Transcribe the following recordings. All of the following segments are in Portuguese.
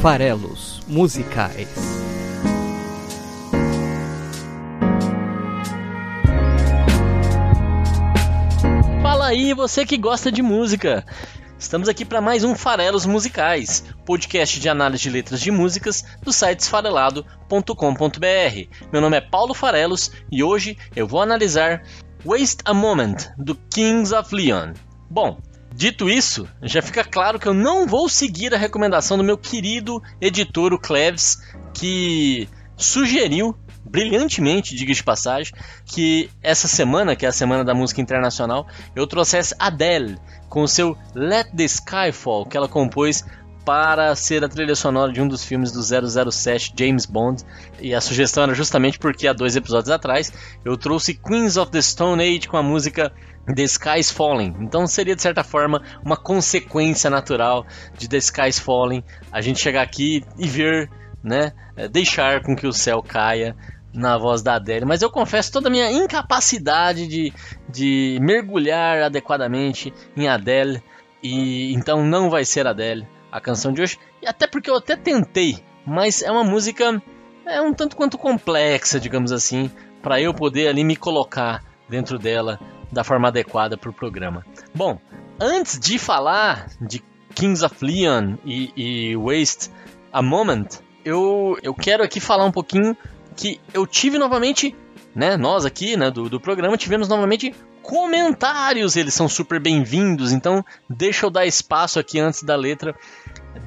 farelos musicais. Fala aí, você que gosta de música! Estamos aqui para mais um Farelos Musicais, podcast de análise de letras de músicas do site esfarelado.com.br. Meu nome é Paulo Farelos e hoje eu vou analisar Waste a Moment do Kings of Leon. Bom, dito isso, já fica claro que eu não vou seguir a recomendação do meu querido editor, o Cleves, que sugeriu brilhantemente, diga de passagem, que essa semana, que é a semana da música internacional, eu trouxesse Adele com o seu Let the Sky Fall, que ela compôs para ser a trilha sonora de um dos filmes do 007 James Bond. E a sugestão era justamente porque há dois episódios atrás eu trouxe Queens of the Stone Age com a música The Sky's Falling. Então seria de certa forma uma consequência natural de The Sky's Falling a gente chegar aqui e ver, né, deixar com que o céu caia na voz da Adele, mas eu confesso toda a minha incapacidade de, de mergulhar adequadamente em Adele, e então não vai ser Adele a canção de hoje, e até porque eu até tentei, mas é uma música é um tanto quanto complexa, digamos assim, para eu poder ali me colocar dentro dela da forma adequada para o programa. Bom, antes de falar de Kings of Leon e, e Waste a Moment, eu, eu quero aqui falar um pouquinho que eu tive novamente, né, nós aqui, né, do, do programa, tivemos novamente comentários, eles são super bem-vindos, então deixa eu dar espaço aqui antes da letra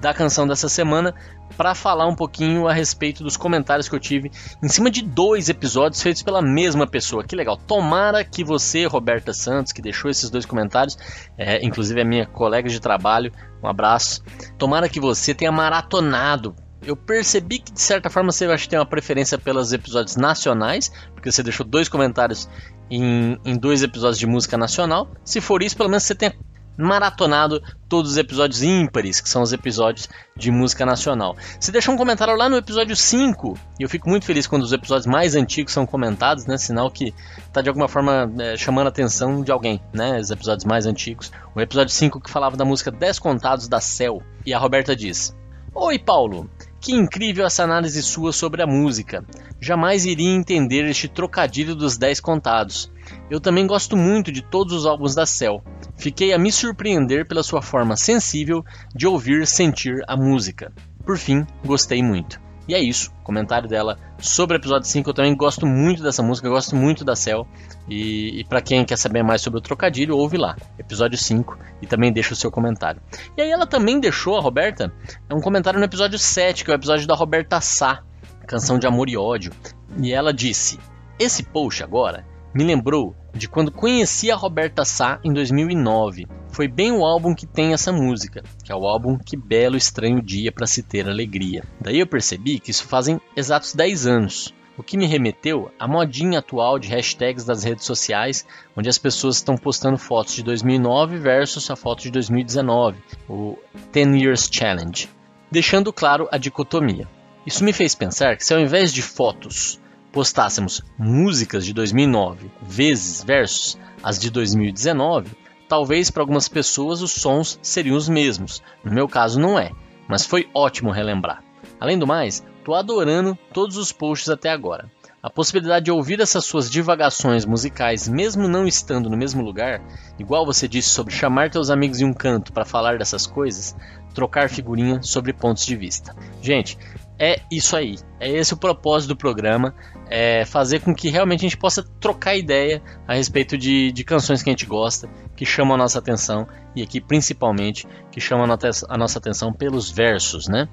da canção dessa semana para falar um pouquinho a respeito dos comentários que eu tive em cima de dois episódios feitos pela mesma pessoa. Que legal! Tomara que você, Roberta Santos, que deixou esses dois comentários, é, inclusive a minha colega de trabalho, um abraço. Tomara que você tenha maratonado eu percebi que de certa forma você acha que tem uma preferência pelos episódios nacionais, porque você deixou dois comentários em, em dois episódios de música nacional. Se for isso, pelo menos você tenha maratonado todos os episódios ímpares, que são os episódios de música nacional. Você deixou um comentário lá no episódio 5, e eu fico muito feliz quando os episódios mais antigos são comentados, né? Sinal que está de alguma forma é, chamando a atenção de alguém, né? Os episódios mais antigos. O episódio 5 que falava da música 10 Contados da Cell. E a Roberta diz: Oi, Paulo. Que incrível essa análise sua sobre a música. Jamais iria entender este trocadilho dos 10 contados. Eu também gosto muito de todos os álbuns da Cell. Fiquei a me surpreender pela sua forma sensível de ouvir sentir a música. Por fim, gostei muito. E é isso, comentário dela sobre o episódio 5. Eu também gosto muito dessa música, gosto muito da Cell. E, e para quem quer saber mais sobre o trocadilho, ouve lá, episódio 5, e também deixa o seu comentário. E aí ela também deixou, a Roberta, um comentário no episódio 7, que é o episódio da Roberta Sá, canção de amor e ódio. E ela disse: Esse post agora me lembrou de quando conheci a Roberta Sá em 2009. Foi bem o álbum que tem essa música, que é o álbum Que Belo Estranho Dia para se ter alegria. Daí eu percebi que isso fazem exatos 10 anos. O que me remeteu à modinha atual de hashtags das redes sociais, onde as pessoas estão postando fotos de 2009 versus a foto de 2019, o 10 Years Challenge, deixando claro a dicotomia. Isso me fez pensar que se ao invés de fotos postássemos músicas de 2009 vezes versus as de 2019, talvez para algumas pessoas os sons seriam os mesmos. No meu caso não é, mas foi ótimo relembrar. Além do mais, tô adorando todos os posts até agora. A possibilidade de ouvir essas suas divagações musicais, mesmo não estando no mesmo lugar, igual você disse sobre chamar teus amigos em um canto para falar dessas coisas, trocar figurinha sobre pontos de vista. Gente, é isso aí. É esse o propósito do programa. É fazer com que realmente a gente possa trocar ideia a respeito de, de canções que a gente gosta, que chamam a nossa atenção, e aqui principalmente que chamam a nossa atenção pelos versos, né?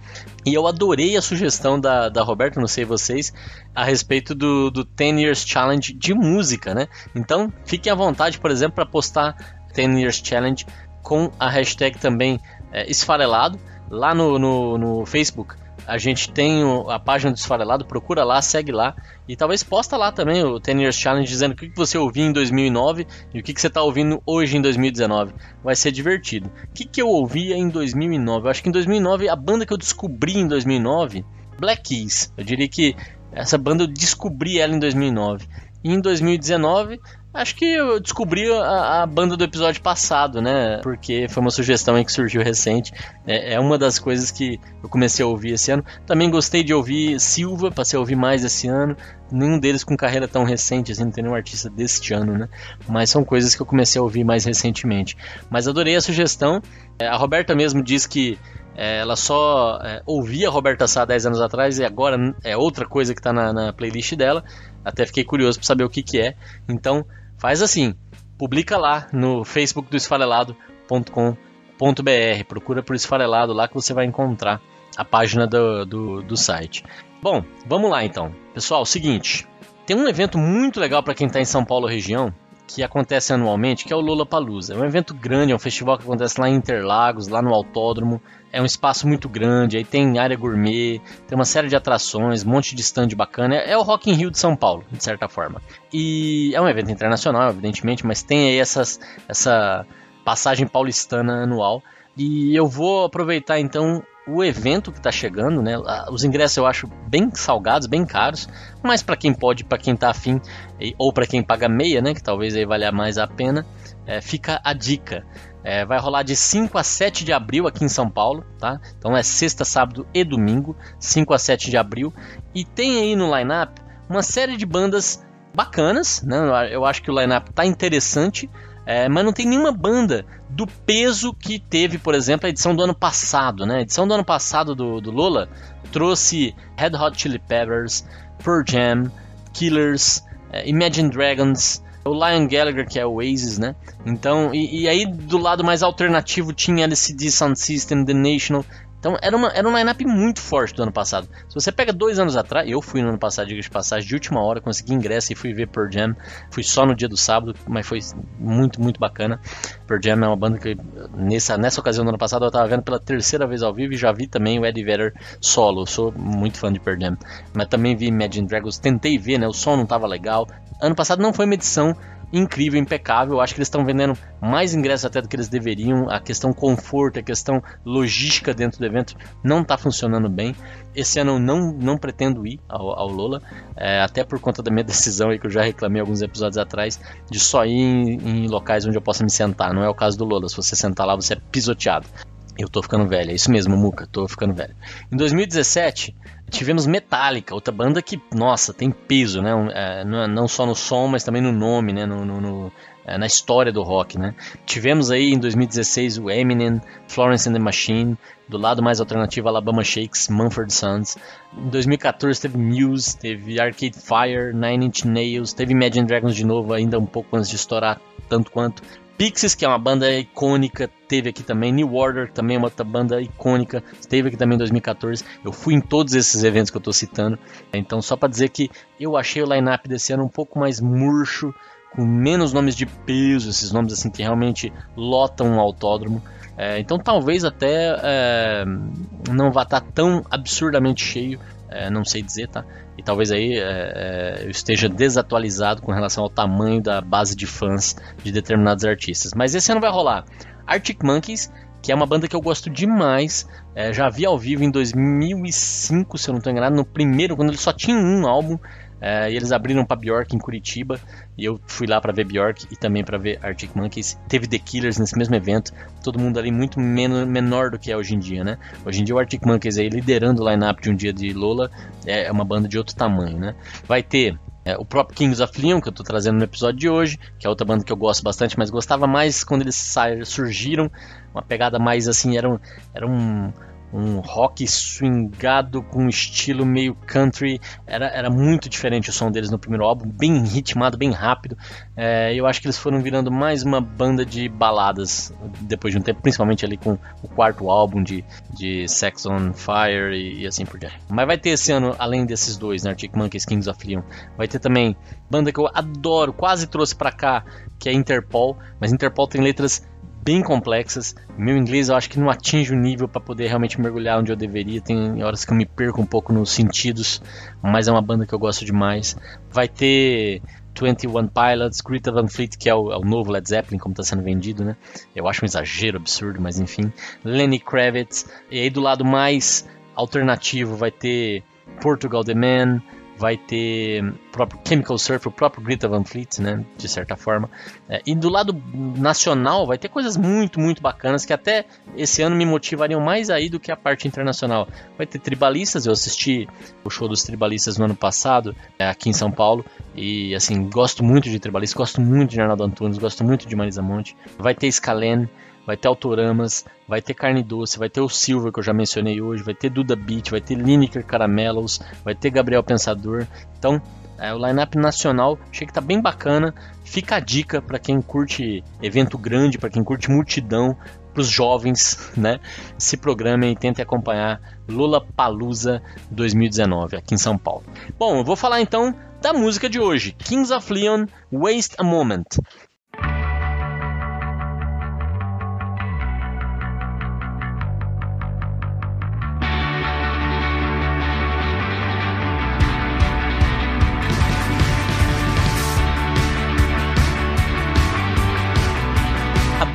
E eu adorei a sugestão da, da Roberta, não sei vocês, a respeito do, do 10 Years Challenge de música, né? Então fiquem à vontade, por exemplo, para postar 10 Years Challenge com a hashtag também é, esfarelado lá no, no, no Facebook a gente tem a página do Esfarelado, procura lá, segue lá e talvez posta lá também o Ten Years Challenge dizendo o que você ouviu em 2009 e o que você está ouvindo hoje em 2019. Vai ser divertido. O que, que eu ouvia em 2009? Eu acho que em 2009 a banda que eu descobri em 2009, Black Keys. Eu diria que essa banda eu descobri ela em 2009. E em 2019 Acho que eu descobri a, a, banda do episódio passado, né? Porque foi uma sugestão que surgiu recente. É, é, uma das coisas que eu comecei a ouvir esse ano. Também gostei de ouvir Silva, passei a ouvir mais esse ano. Nenhum deles com carreira tão recente, assim, não tem nenhum artista deste ano, né? Mas são coisas que eu comecei a ouvir mais recentemente. Mas adorei a sugestão. É, a Roberta mesmo diz que é, ela só é, ouvia Roberta Sá 10 anos atrás e agora é outra coisa que está na, na, playlist dela. Até fiquei curioso para saber o que, que é. Então, Faz assim, publica lá no Facebook do esfarelado.com.br, procura por esfarelado lá que você vai encontrar a página do, do, do site. Bom, vamos lá então. Pessoal, seguinte, tem um evento muito legal para quem está em São Paulo região, que acontece anualmente, que é o Lula Palusa. É um evento grande, é um festival que acontece lá em Interlagos, lá no Autódromo é um espaço muito grande, aí tem área gourmet, tem uma série de atrações, um monte de stand bacana. É, o Rock in Rio de São Paulo, de certa forma. E é um evento internacional, evidentemente, mas tem aí essas, essa passagem paulistana anual. E eu vou aproveitar então o evento que está chegando, né? Os ingressos eu acho bem salgados, bem caros, mas para quem pode, para quem está afim, ou para quem paga meia, né? Que talvez aí valha mais a pena, é, fica a dica. É, vai rolar de 5 a 7 de abril aqui em São Paulo, tá? Então é sexta, sábado e domingo, 5 a 7 de abril. E tem aí no line-up uma série de bandas bacanas, né? Eu acho que o line-up tá interessante, é, mas não tem nenhuma banda do peso que teve, por exemplo, a edição do ano passado, né? A edição do ano passado do, do Lola trouxe Red Hot Chili Peppers, Pearl Jam, Killers, é, Imagine Dragons, o Lion Gallagher, que é o Oasis, né? Então, e, e aí do lado mais alternativo tinha LCD Sound System, The National. Então era, uma, era um line-up muito forte do ano passado. Se você pega dois anos atrás, eu fui no ano passado, diga de passagem, de última hora, consegui ingresso e fui ver Pearl Jam. Fui só no dia do sábado, mas foi muito, muito bacana. Pearl Jam é uma banda que nessa, nessa ocasião do ano passado eu estava vendo pela terceira vez ao vivo e já vi também o Eddie Vedder solo. Eu sou muito fã de Pearl Jam. Mas também vi Imagine Dragons, tentei ver, né? O som não estava legal. Ano passado não foi uma edição incrível, impecável. Eu acho que eles estão vendendo mais ingressos até do que eles deveriam. A questão conforto, a questão logística dentro do evento não está funcionando bem. Esse ano eu não, não pretendo ir ao, ao Lola, é, até por conta da minha decisão aí que eu já reclamei alguns episódios atrás de só ir em, em locais onde eu possa me sentar. Não é o caso do Lola. Se você sentar lá, você é pisoteado. Eu tô ficando velho, é isso mesmo, Muca, tô ficando velho. Em 2017, tivemos Metallica, outra banda que, nossa, tem peso, né? É, não só no som, mas também no nome, né? No, no, no é, na história do rock, né? Tivemos aí em 2016 o Eminem, Florence and the Machine, do lado mais alternativo Alabama Shakes, Mumford Sons. Em 2014 teve Muse, teve Arcade Fire, Nine Inch Nails, teve Imagine Dragons de novo, ainda um pouco antes de estourar tanto quanto. Pixies, que é uma banda icônica, teve aqui também. New Order, também é uma outra banda icônica, esteve aqui também em 2014. Eu fui em todos esses eventos que eu estou citando. Então, só para dizer que eu achei o line-up desse ano um pouco mais murcho, com menos nomes de peso, esses nomes assim que realmente lotam um autódromo. É, então, talvez até é, não vá estar tá tão absurdamente cheio, é, não sei dizer, tá? E talvez aí é, é, eu esteja desatualizado com relação ao tamanho da base de fãs de determinados artistas. Mas esse ano vai rolar Arctic Monkeys, que é uma banda que eu gosto demais. É, já vi ao vivo em 2005, se eu não estou enganado, no primeiro, quando ele só tinha um álbum. É, e eles abriram para Bjork em Curitiba e eu fui lá para ver Bjork e também para ver Arctic Monkeys. Teve The Killers nesse mesmo evento, todo mundo ali muito men menor do que é hoje em dia, né? Hoje em dia o Arctic Monkeys aí liderando o line-up de um dia de Lola é, é uma banda de outro tamanho, né? Vai ter é, o próprio Kings of Leon, que eu estou trazendo no episódio de hoje, que é outra banda que eu gosto bastante, mas gostava mais quando eles surgiram, uma pegada mais assim, era um, era um, um rock swingado com um estilo meio country. Era, era muito diferente o som deles no primeiro álbum, bem ritmado, bem rápido. É, eu acho que eles foram virando mais uma banda de baladas depois de um tempo, principalmente ali com o quarto álbum de, de Sex on Fire e, e assim por diante. Mas vai ter esse ano, além desses dois, né, Arctic Monkeys, Kings of Leon, vai ter também banda que eu adoro, quase trouxe para cá, que é Interpol, mas Interpol tem letras bem complexas. Meu inglês eu acho que não atinge o nível para poder realmente mergulhar onde eu deveria. Tem horas que eu me perco um pouco nos sentidos, mas é uma banda que eu gosto demais. Vai ter 21 Pilots, Greta Van Fleet, que é o, é o novo Led Zeppelin, como está sendo vendido, né? Eu acho um exagero absurdo, mas enfim. Lenny Kravitz. E aí do lado mais alternativo vai ter Portugal The Man, vai ter o próprio Chemical Surf, o próprio Greta Van Fleet, né, de certa forma. É, e do lado nacional vai ter coisas muito, muito bacanas que até esse ano me motivariam mais aí do que a parte internacional. Vai ter tribalistas, eu assisti o show dos tribalistas no ano passado, é, aqui em São Paulo, e assim, gosto muito de tribalistas, gosto muito de Arnaldo Antunes, gosto muito de Marisa Monte. Vai ter Scalene, vai ter Autoramas, vai ter Carne Doce, vai ter o Silver que eu já mencionei hoje, vai ter Duda Beat, vai ter Lineker Caramelos, vai ter Gabriel Pensador. Então, é, o line-up nacional achei que tá bem bacana. Fica a dica para quem curte evento grande, para quem curte multidão, para os jovens, né? Se programem e tentem acompanhar Lula Palusa 2019 aqui em São Paulo. Bom, eu vou falar então da música de hoje, Kings of Leon, Waste a Moment.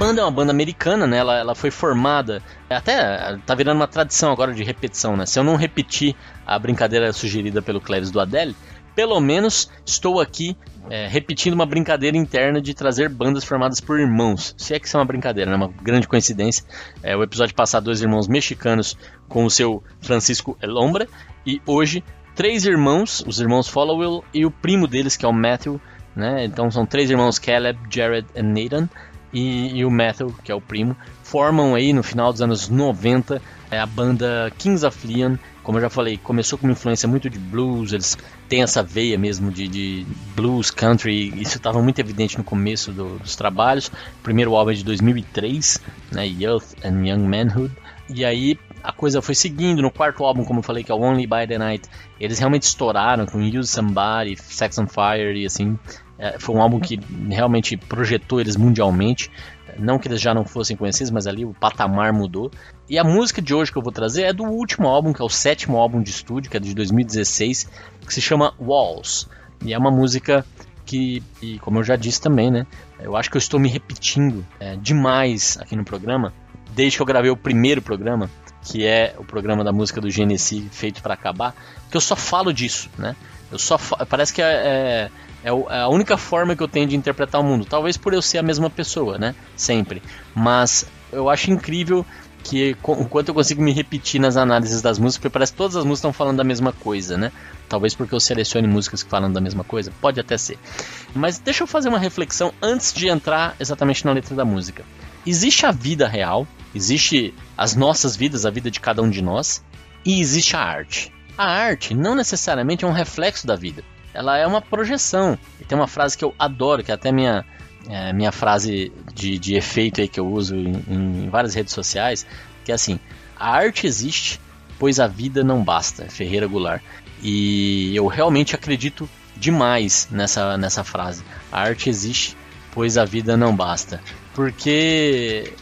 Banda é uma banda americana, né? Ela, ela foi formada. Até tá virando uma tradição agora de repetição, né? Se eu não repetir a brincadeira sugerida pelo Cléris do Adele, pelo menos estou aqui é, repetindo uma brincadeira interna de trazer bandas formadas por irmãos. Se é que isso é uma brincadeira, né? Uma grande coincidência. É, o episódio passado, dois irmãos mexicanos com o seu Francisco El Hombre. E hoje, três irmãos, os irmãos Followell e o primo deles, que é o Matthew. Né? Então são três irmãos, Caleb, Jared e Nathan e, e o Metal, que é o primo, formam aí no final dos anos 90 é, a banda Kings of Leon. Como eu já falei, começou com uma influência muito de blues, eles têm essa veia mesmo de, de blues, country, isso estava muito evidente no começo do, dos trabalhos. Primeiro álbum é de 2003, né, Youth and Young Manhood. E aí a coisa foi seguindo. No quarto álbum, como eu falei, que é o Only by the Night, eles realmente estouraram com Use Somebody, Sex on Fire e assim. É, foi um álbum que realmente projetou eles mundialmente. Não que eles já não fossem conhecidos, mas ali o patamar mudou. E a música de hoje que eu vou trazer é do último álbum, que é o sétimo álbum de estúdio, que é de 2016, que se chama Walls. E é uma música que, e como eu já disse também, né? Eu acho que eu estou me repetindo é, demais aqui no programa, desde que eu gravei o primeiro programa, que é o programa da música do Genesi feito para acabar, que eu só falo disso, né? Eu só parece que é, é, é, é, a única forma que eu tenho de interpretar o mundo. Talvez por eu ser a mesma pessoa, né? Sempre. Mas eu acho incrível que o quanto eu consigo me repetir nas análises das músicas, porque parece que todas as músicas estão falando da mesma coisa, né? Talvez porque eu selecione músicas que falam da mesma coisa, pode até ser. Mas deixa eu fazer uma reflexão antes de entrar exatamente na letra da música. Existe a vida real, existe as nossas vidas, a vida de cada um de nós, e existe a arte. A arte não necessariamente é um reflexo da vida, ela é uma projeção. E tem uma frase que eu adoro, que é até minha, é, minha frase de, de efeito aí que eu uso em, em várias redes sociais, que é assim: a arte existe, pois a vida não basta. Ferreira Goulart. E eu realmente acredito demais nessa, nessa frase. A arte existe, pois a vida não basta porque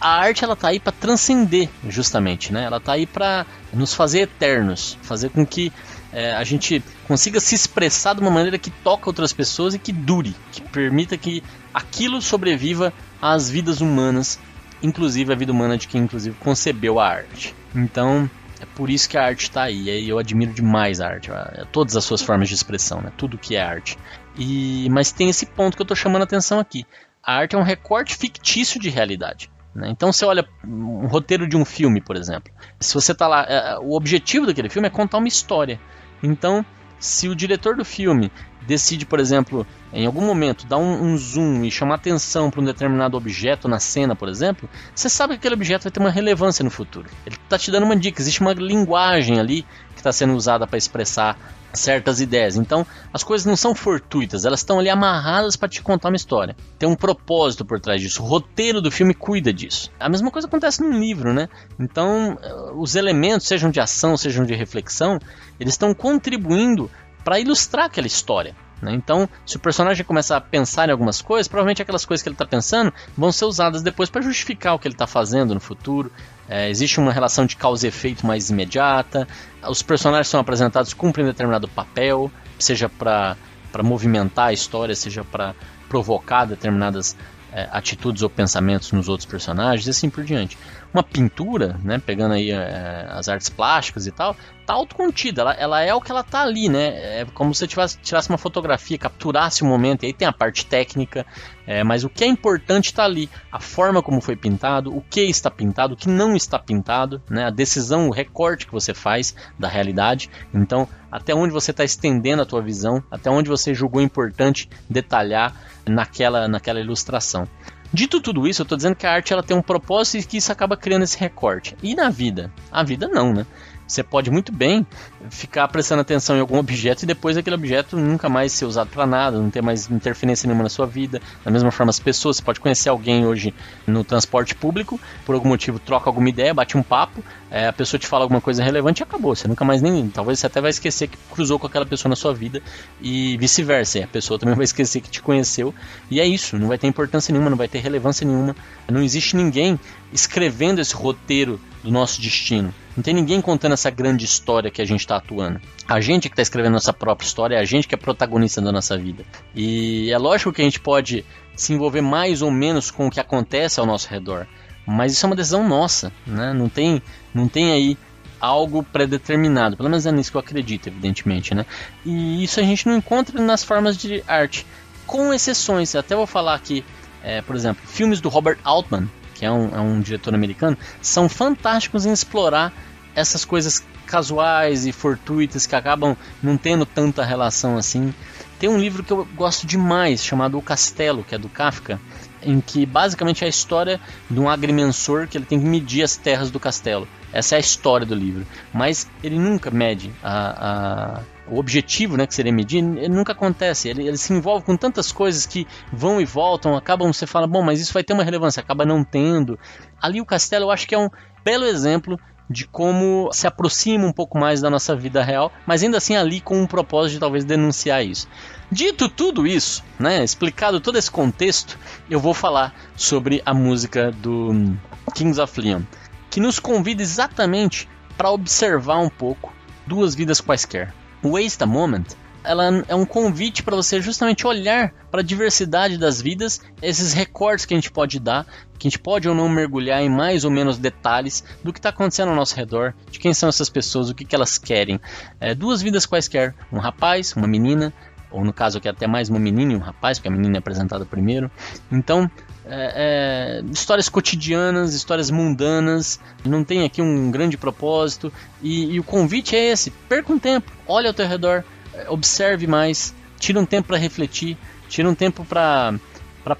a arte ela tá aí para transcender justamente, né? Ela tá aí para nos fazer eternos, fazer com que é, a gente consiga se expressar de uma maneira que toca outras pessoas e que dure, que permita que aquilo sobreviva às vidas humanas, inclusive a vida humana de quem inclusive concebeu a arte. Então é por isso que a arte está aí. E eu admiro demais a arte, todas as suas formas de expressão, né? Tudo que é arte. E mas tem esse ponto que eu estou chamando a atenção aqui a arte é um recorte fictício de realidade. Né? Então você olha um roteiro de um filme, por exemplo. Se você está lá, é, o objetivo daquele filme é contar uma história. Então, se o diretor do filme decide, por exemplo, em algum momento dar um, um zoom e chamar atenção para um determinado objeto na cena, por exemplo, você sabe que aquele objeto vai ter uma relevância no futuro. Ele está te dando uma dica, existe uma linguagem ali que está sendo usada para expressar certas ideias. Então, as coisas não são fortuitas, elas estão ali amarradas para te contar uma história. Tem um propósito por trás disso. O roteiro do filme cuida disso. A mesma coisa acontece num livro, né? Então, eh, os elementos, sejam de ação, sejam de reflexão, eles estão contribuindo para ilustrar aquela história. Né? Então, se o personagem começar a pensar em algumas coisas, provavelmente aquelas coisas que ele está pensando vão ser usadas depois para justificar o que ele está fazendo no futuro. É, existe uma relação de causa e efeito mais imediata. Os personagens são apresentados cumprem determinado papel, seja para movimentar a história, seja para provocar determinadas é, atitudes ou pensamentos nos outros personagens e assim por diante. Uma pintura, né, pegando aí é, as artes plásticas e tal, tá autocontida, ela, ela é o que ela tá ali, né? É como se você tivesse, tirasse uma fotografia, capturasse o momento, e aí tem a parte técnica, é, mas o que é importante está ali, a forma como foi pintado, o que está pintado, o que não está pintado, né? A decisão, o recorte que você faz da realidade. Então, até onde você está estendendo a tua visão, até onde você julgou importante detalhar naquela, naquela ilustração. Dito tudo isso, eu estou dizendo que a arte ela tem um propósito e que isso acaba criando esse recorte. E na vida? A vida não, né? Você pode muito bem ficar prestando atenção em algum objeto e depois aquele objeto nunca mais ser usado para nada, não ter mais interferência nenhuma na sua vida. Da mesma forma, as pessoas, você pode conhecer alguém hoje no transporte público, por algum motivo troca alguma ideia, bate um papo, é, a pessoa te fala alguma coisa relevante e acabou. Você nunca mais nem. Talvez você até vai esquecer que cruzou com aquela pessoa na sua vida e vice-versa. A pessoa também vai esquecer que te conheceu. E é isso, não vai ter importância nenhuma, não vai ter relevância nenhuma. Não existe ninguém escrevendo esse roteiro do nosso destino. Não tem ninguém contando essa grande história que a gente está atuando. A gente que está escrevendo nossa própria história, é a gente que é protagonista da nossa vida. E é lógico que a gente pode se envolver mais ou menos com o que acontece ao nosso redor. Mas isso é uma decisão nossa, né? Não tem, não tem aí algo predeterminado. Pelo menos é nisso que eu acredito, evidentemente, né? E isso a gente não encontra nas formas de arte, com exceções. Até vou falar aqui, é, por exemplo, filmes do Robert Altman, que é um, é um diretor americano, são fantásticos em explorar essas coisas casuais e fortuitas que acabam não tendo tanta relação assim. Tem um livro que eu gosto demais chamado O Castelo, que é do Kafka, em que basicamente é a história de um agrimensor que ele tem que medir as terras do castelo. Essa é a história do livro. Mas ele nunca mede a, a o objetivo, né, que seria medir, nunca acontece. Ele, ele, se envolve com tantas coisas que vão e voltam, acabam, você fala, bom, mas isso vai ter uma relevância, acaba não tendo. Ali o Castelo eu acho que é um belo exemplo de como se aproxima um pouco mais da nossa vida real, mas ainda assim ali com um propósito de talvez denunciar isso. Dito tudo isso, né, explicado todo esse contexto, eu vou falar sobre a música do Kings of Leon, que nos convida exatamente para observar um pouco duas vidas quaisquer. Waste a Moment ela é um convite para você justamente olhar para a diversidade das vidas, esses recortes que a gente pode dar, que a gente pode ou não mergulhar em mais ou menos detalhes do que está acontecendo ao nosso redor, de quem são essas pessoas, o que, que elas querem. É, duas vidas quaisquer, um rapaz, uma menina, ou no caso aqui até mais uma menina e um rapaz, porque a menina é apresentada primeiro. Então, é, é, histórias cotidianas, histórias mundanas, não tem aqui um grande propósito. E, e o convite é esse: perca um tempo, olhe ao teu redor, observe mais, tira um tempo para refletir, tira um tempo para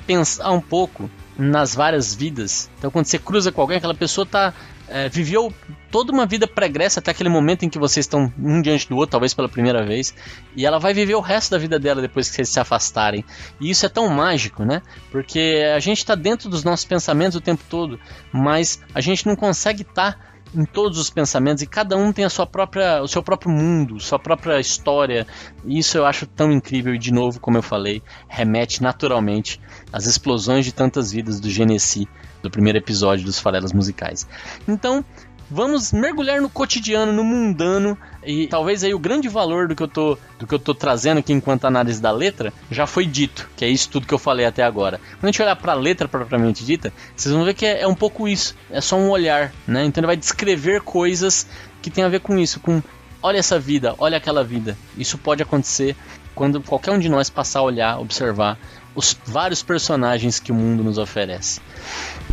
pensar um pouco nas várias vidas. Então, quando você cruza com alguém, aquela pessoa tá, é, viveu toda uma vida pregressa até aquele momento em que vocês estão um diante do outro, talvez pela primeira vez, e ela vai viver o resto da vida dela depois que vocês se afastarem. E isso é tão mágico, né? Porque a gente está dentro dos nossos pensamentos o tempo todo, mas a gente não consegue estar. Tá em todos os pensamentos e cada um tem a sua própria, o seu próprio mundo, sua própria história. Isso eu acho tão incrível e de novo, como eu falei, remete naturalmente às explosões de tantas vidas do Genesi, do primeiro episódio dos Farelas Musicais. Então, vamos mergulhar no cotidiano, no mundano e talvez aí o grande valor do que eu tô, do que eu tô trazendo aqui enquanto análise da letra já foi dito, que é isso tudo que eu falei até agora. Quando a gente olhar para a letra propriamente dita, vocês vão ver que é, é, um pouco isso, é só um olhar, né? Então ele vai descrever coisas que tem a ver com isso, com olha essa vida, olha aquela vida. Isso pode acontecer quando qualquer um de nós passar a olhar, observar os vários personagens que o mundo nos oferece.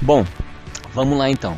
Bom, vamos lá então.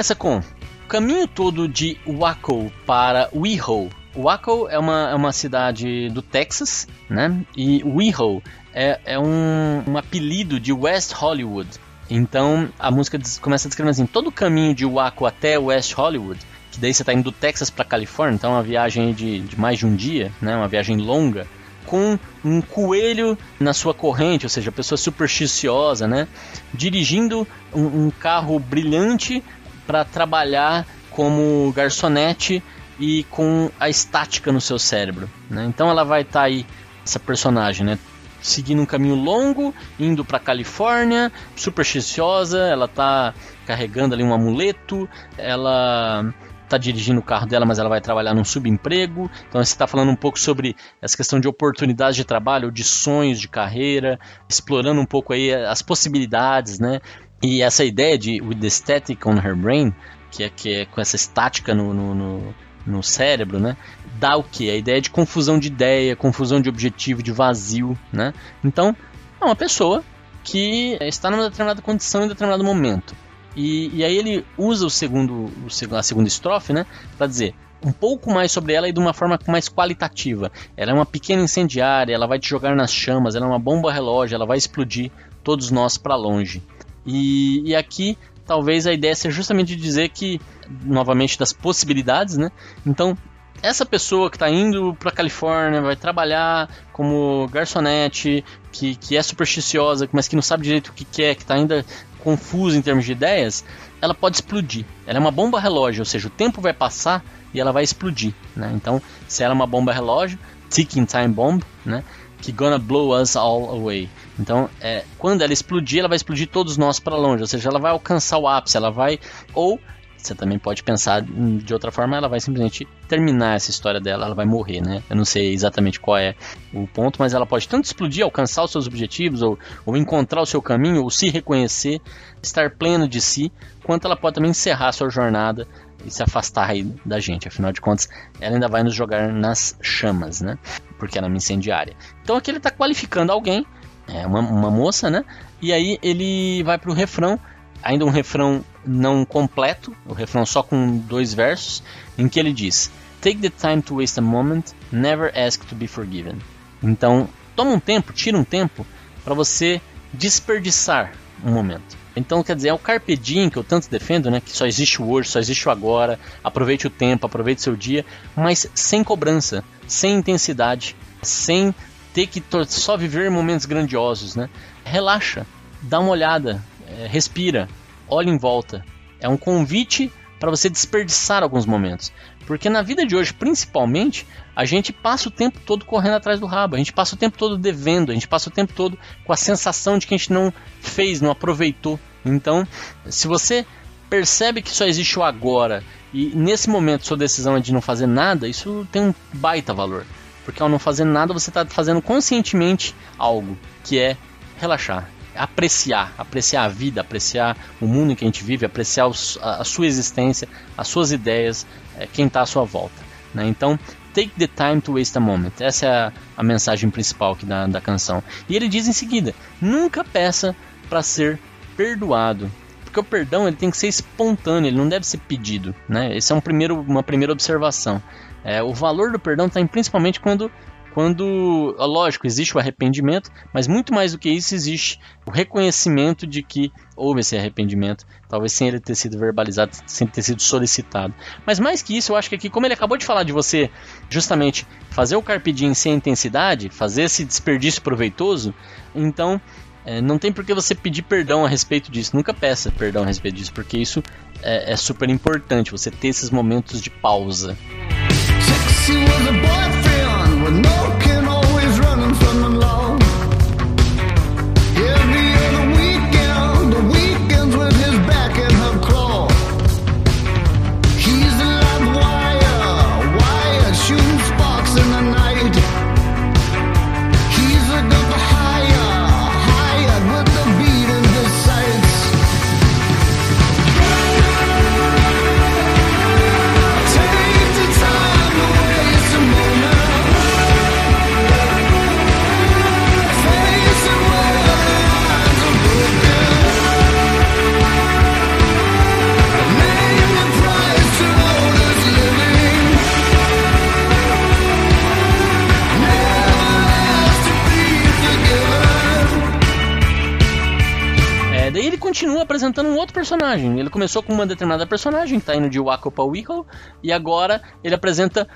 Começa com o caminho todo de Waco para WeHo. Waco é uma, é uma cidade do Texas, né? E WeHo é, é um, um apelido de West Hollywood. Então a música começa descrevendo assim: todo o caminho de Waco até West Hollywood que daí você está indo do Texas para Califórnia, então é uma viagem de, de mais de um dia, né? Uma viagem longa com um coelho na sua corrente, ou seja, pessoa supersticiosa, né? Dirigindo um, um carro brilhante para trabalhar como garçonete e com a estática no seu cérebro. Né? Então ela vai estar tá aí, essa personagem, né? seguindo um caminho longo, indo para Califórnia, supersticiosa, ela tá carregando ali um amuleto, ela tá dirigindo o carro dela, mas ela vai trabalhar num subemprego. Então você está falando um pouco sobre essa questão de oportunidades de trabalho, de sonhos de carreira, explorando um pouco aí as possibilidades, né? E essa ideia de with the static on her brain, que é, que é com essa estática no, no, no, no cérebro, né? Dá o que? A ideia de confusão de ideia, confusão de objetivo, de vazio, né? Então, é uma pessoa que está numa determinada condição em determinado momento. E, e aí ele usa o segundo, o, a segunda estrofe, né? Para dizer um pouco mais sobre ela e de uma forma mais qualitativa. Ela é uma pequena incendiária, ela vai te jogar nas chamas, ela é uma bomba relógio, ela vai explodir todos nós para longe. E, e aqui talvez a ideia seja justamente dizer que, novamente, das possibilidades, né? Então, essa pessoa que está indo para Califórnia, vai trabalhar como garçonete, que, que é supersticiosa, mas que não sabe direito o que quer, que está ainda confusa em termos de ideias, ela pode explodir. Ela é uma bomba relógio, ou seja, o tempo vai passar e ela vai explodir. Né? Então, se ela é uma bomba relógio, ticking time bomb, né? Que gonna blow us all away. Então, é, quando ela explodir, ela vai explodir todos nós para longe, ou seja, ela vai alcançar o ápice, ela vai ou você também pode pensar de outra forma, ela vai simplesmente terminar essa história dela, ela vai morrer, né? Eu não sei exatamente qual é o ponto, mas ela pode tanto explodir, alcançar os seus objetivos, ou, ou encontrar o seu caminho, ou se reconhecer, estar pleno de si, quanto ela pode também encerrar a sua jornada e se afastar aí da gente. Afinal de contas, ela ainda vai nos jogar nas chamas, né? Porque ela é uma incendiária. Então aqui ele está qualificando alguém, é uma, uma moça, né? E aí ele vai para o refrão ainda um refrão não completo, o refrão só com dois versos, em que ele diz: Take the time to waste a moment, never ask to be forgiven. Então, toma um tempo, tira um tempo para você desperdiçar um momento. Então, quer dizer, é o carpe diem que eu tanto defendo, né? Que só existe o hoje, só existe o agora. Aproveite o tempo, aproveite seu dia, mas sem cobrança, sem intensidade, sem ter que só viver momentos grandiosos, né? Relaxa, dá uma olhada, é, respira, olha em volta. É um convite para você desperdiçar alguns momentos. Porque na vida de hoje, principalmente, a gente passa o tempo todo correndo atrás do rabo, a gente passa o tempo todo devendo, a gente passa o tempo todo com a sensação de que a gente não fez, não aproveitou. Então, se você percebe que só existe o agora e nesse momento sua decisão é de não fazer nada, isso tem um baita valor. Porque ao não fazer nada, você está fazendo conscientemente algo, que é relaxar, apreciar, apreciar a vida, apreciar o mundo em que a gente vive, apreciar os, a, a, sua existência, as suas ideias, é, quem está à sua volta. Né? Então, take the time to waste a moment. Essa é a, a mensagem principal aqui da, da canção. E ele diz em seguida: nunca peça para ser perdoado. Porque o perdão ele tem que ser espontâneo, ele não deve ser pedido. Né? Essa é um primeiro, uma primeira observação. É, o valor do perdão está principalmente quando quando, lógico, existe o arrependimento, mas muito mais do que isso existe o reconhecimento de que houve esse arrependimento, talvez sem ele ter sido verbalizado, sem ter sido solicitado. Mas mais que isso, eu acho que aqui, como ele acabou de falar de você, justamente fazer o carpe diem sem intensidade, fazer esse desperdício proveitoso, então é, não tem por que você pedir perdão a respeito disso. Nunca peça perdão a respeito disso, porque isso é, é super importante, você ter esses momentos de pausa. She was a boyfriend with no chemistry. Personagem. Ele começou com uma determinada personagem, que tá indo de Wacko pra Wickle, e agora ele apresenta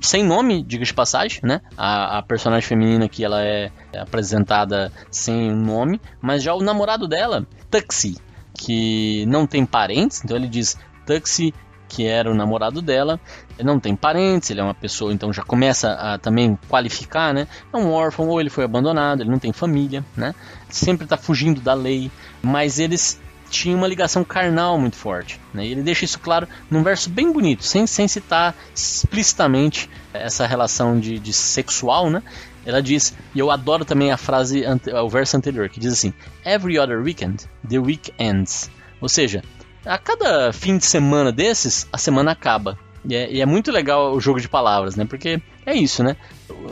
sem nome, diga de passagem, né? A, a, personagem feminina aqui ela é apresentada sem nome, mas já o namorado dela, Tuxi, que não tem parentes, então ele diz Tuxi que era o namorado dela, ele não tem parentes, ele é uma pessoa, então já começa a também qualificar, né? É um órfão ou ele foi abandonado, ele não tem família, né? Sempre está fugindo da lei, mas eles tinham uma ligação carnal muito forte, né? E ele deixa isso claro num verso bem bonito, sem, sem citar explicitamente essa relação de, de sexual, né? Ela diz, e eu adoro também a frase, o verso anterior, que diz assim: Every other weekend, the week ends. Ou seja, a cada fim de semana desses, a semana acaba. E é, e é, muito legal o jogo de palavras, né? Porque é isso, né?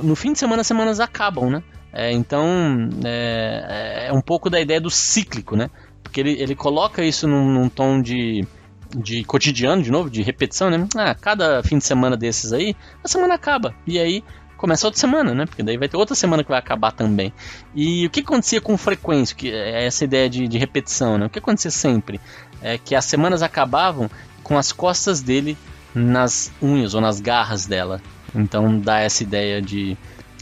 No fim de semana, as semanas acabam, né? É, então, é, é, um pouco da ideia do cíclico, né? Porque ele, ele coloca isso num, num tom de, de cotidiano, de novo, de repetição, né? Ah, cada fim de semana desses aí, a semana acaba. E aí começa outra semana, né? Porque daí vai ter outra semana que vai acabar também. E o que acontecia com frequência, que é essa ideia de, de repetição, né? O que acontecia sempre? é que as semanas acabavam com as costas dele nas unhas ou nas garras dela. Então dá essa ideia de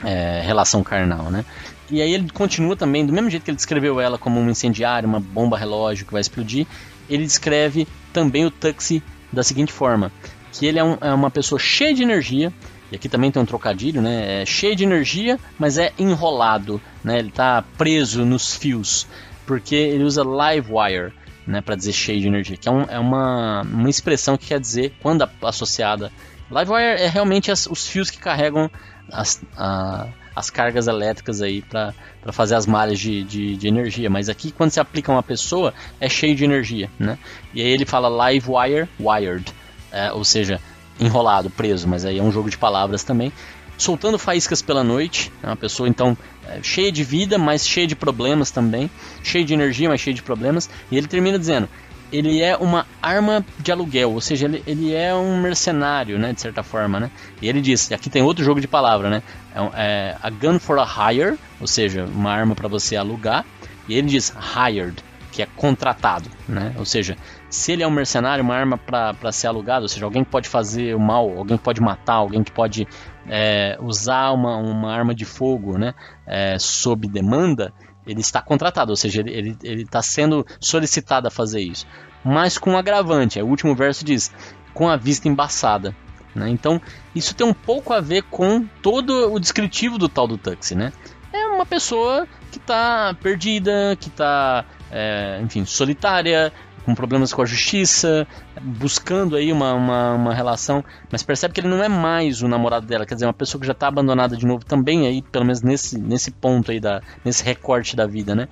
é, relação carnal, né? E aí ele continua também, do mesmo jeito que ele descreveu ela como um incendiário, uma bomba relógio que vai explodir, ele descreve também o Tuxi da seguinte forma, que ele é, um, é uma pessoa cheia de energia, e aqui também tem um trocadilho, né? É cheio de energia, mas é enrolado, né? Ele está preso nos fios, porque ele usa live wire, né, para dizer cheio de energia, que é, um, é, uma, uma expressão que quer dizer, quando associada. Livewire é realmente as, os fios que carregam as, a, as cargas elétricas aí para fazer as malhas de, de, de, energia. Mas aqui, quando se aplica uma pessoa, é cheio de energia. Né? E aí ele fala live wire, wired, é, ou seja, enrolado, preso, mas aí é um jogo de palavras também soltando faíscas pela noite. É uma pessoa então é, cheia de vida, mas cheia de problemas também, cheia de energia, mas cheia de problemas. E ele termina dizendo: ele é uma arma de aluguel, ou seja, ele, ele é um mercenário, né, de certa forma, né? E ele diz, aqui tem outro jogo de palavra, né? É, é a gun for a hire, ou seja, uma arma para você alugar. E ele diz hired, que é contratado, né? Ou seja, se ele é um mercenário, uma arma para ser alugada, ou seja, alguém que pode fazer o mal, alguém que pode matar, alguém que pode é, usar uma, uma arma de fogo né, é, sob demanda, ele está contratado, ou seja, ele está sendo solicitado a fazer isso. Mas com um agravante, o último verso diz, com a vista embaçada. Né? Então, isso tem um pouco a ver com todo o descritivo do tal do Tuxi, né? É uma pessoa que está perdida, que está, é, enfim, solitária, com problemas com a justiça, buscando aí uma, uma, uma, relação, mas percebe que ele não é mais o namorado dela, quer dizer, uma pessoa que já está abandonada de novo também aí, pelo menos nesse, nesse ponto aí, da, nesse recorte da vida, né?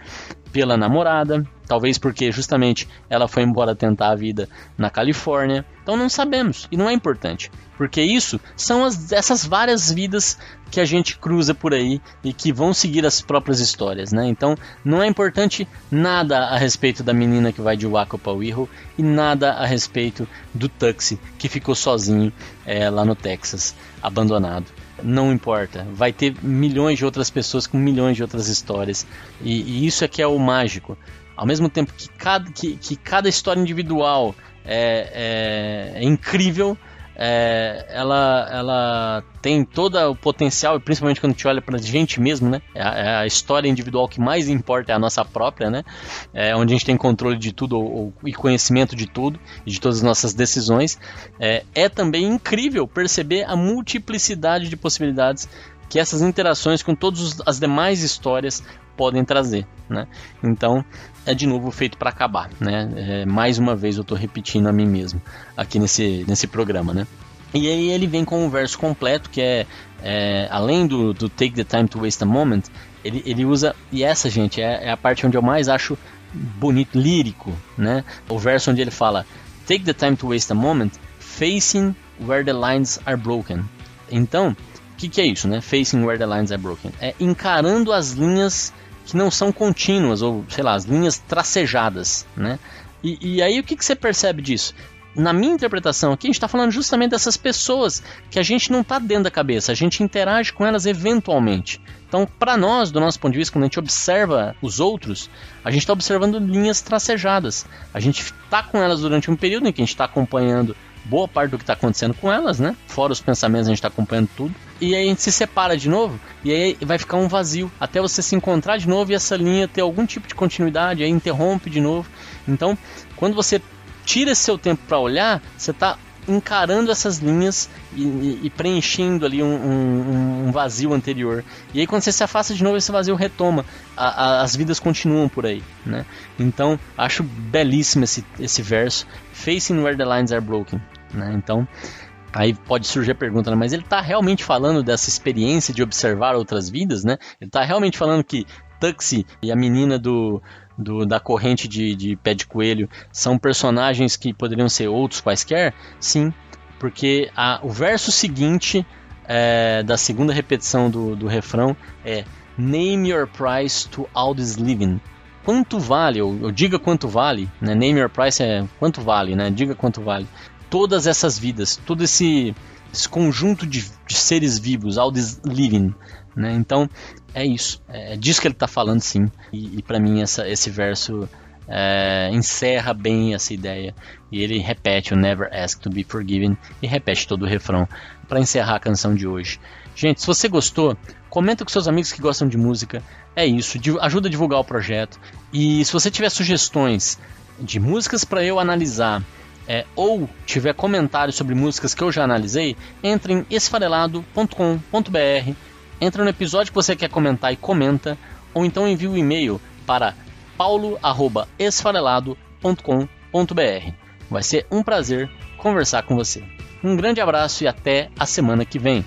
Pela namorada, talvez porque justamente ela foi embora tentar a vida na Califórnia, então não sabemos, e não é importante, porque isso são as, essas várias vidas que a gente cruza por aí e que vão seguir as próprias histórias, né? Então não é importante nada a respeito da menina que vai de Waco para Wirral e nada a respeito do Tuxi que ficou sozinho é, lá no Texas, abandonado. Não importa, vai ter milhões de outras pessoas com milhões de outras histórias e, e isso é que é o mágico. Ao mesmo tempo que cada, que, que cada história individual é, é, é incrível, é, ela, ela tem todo o potencial, e principalmente quando a gente olha para a gente mesmo, né? É a, é a, história individual que mais importa é a nossa própria, né? É onde a gente tem controle de tudo ou, e conhecimento de tudo e de todas as nossas decisões. É, é também incrível perceber a multiplicidade de possibilidades que essas interações com todas as demais histórias podem trazer, né? Então é de novo feito para acabar, né? É, mais uma vez eu estou repetindo a mim mesmo aqui nesse, nesse programa, né? E aí ele vem com um verso completo que é, é além do, do, Take the Time to Waste a Moment, ele, ele usa e essa gente é, é a parte onde eu mais acho bonito, lírico, né? O verso onde ele fala Take the time to waste a moment, facing where the lines are broken. Então, o que, que é isso, né? Facing where the lines are broken. É encarando as linhas que não são contínuas, ou sei lá, as linhas tracejadas, né? E, e aí o que, que você percebe disso? na minha interpretação aqui, a gente está falando justamente dessas pessoas que a gente não está dentro da cabeça, a gente interage com elas eventualmente. Então, para nós, do nosso ponto de vista, quando a gente observa os outros, a gente está observando linhas tracejadas. A gente está com elas durante um período em que a gente está acompanhando boa parte do que está acontecendo com elas, né? Fora os pensamentos, a gente está acompanhando tudo. E aí a gente se separa de novo, e aí vai ficar um vazio, até você se encontrar de novo e essa linha ter algum tipo de continuidade, aí interrompe de novo. Então, quando você tira esse seu tempo para olhar, você está encarando essas linhas e, e, e preenchendo ali um, um, um, vazio anterior. E aí quando você se afasta de novo, esse vazio retoma. A, a, as vidas continuam por aí, né? Então, acho belíssimo esse, esse verso. Facing where the lines are broken. Né? Então, aí pode surgir a pergunta, né? mas ele está realmente falando dessa experiência de observar outras vidas, né? Ele está realmente falando que Tuxi e a menina do, do, da corrente de, de pé de coelho são personagens que poderiam ser outros quaisquer? Sim, porque a, o verso seguinte é, da segunda repetição do, do refrão é Name your price to all this living. Quanto vale, ou, ou diga quanto vale, né? Name your price é quanto vale, né? Diga quanto vale todas essas vidas, todo esse, esse conjunto de, de, seres vivos, all this living. Né? Então é isso, é disso que ele está falando sim. E, e para mim essa, esse verso é, encerra bem essa ideia. E ele repete o Never Ask to Be Forgiven e repete todo o refrão para encerrar a canção de hoje. Gente, se você gostou, comenta com seus amigos que gostam de música. É isso, ajuda a divulgar o projeto. E se você tiver sugestões de músicas para eu analisar é, ou tiver comentários sobre músicas que eu já analisei, entre em esfarelado.com.br, entra no episódio que você quer comentar e comenta, ou então envie o um e-mail para paulo@esfarelado.com.br. Vai ser um prazer conversar com você. Um grande abraço e até a semana que vem.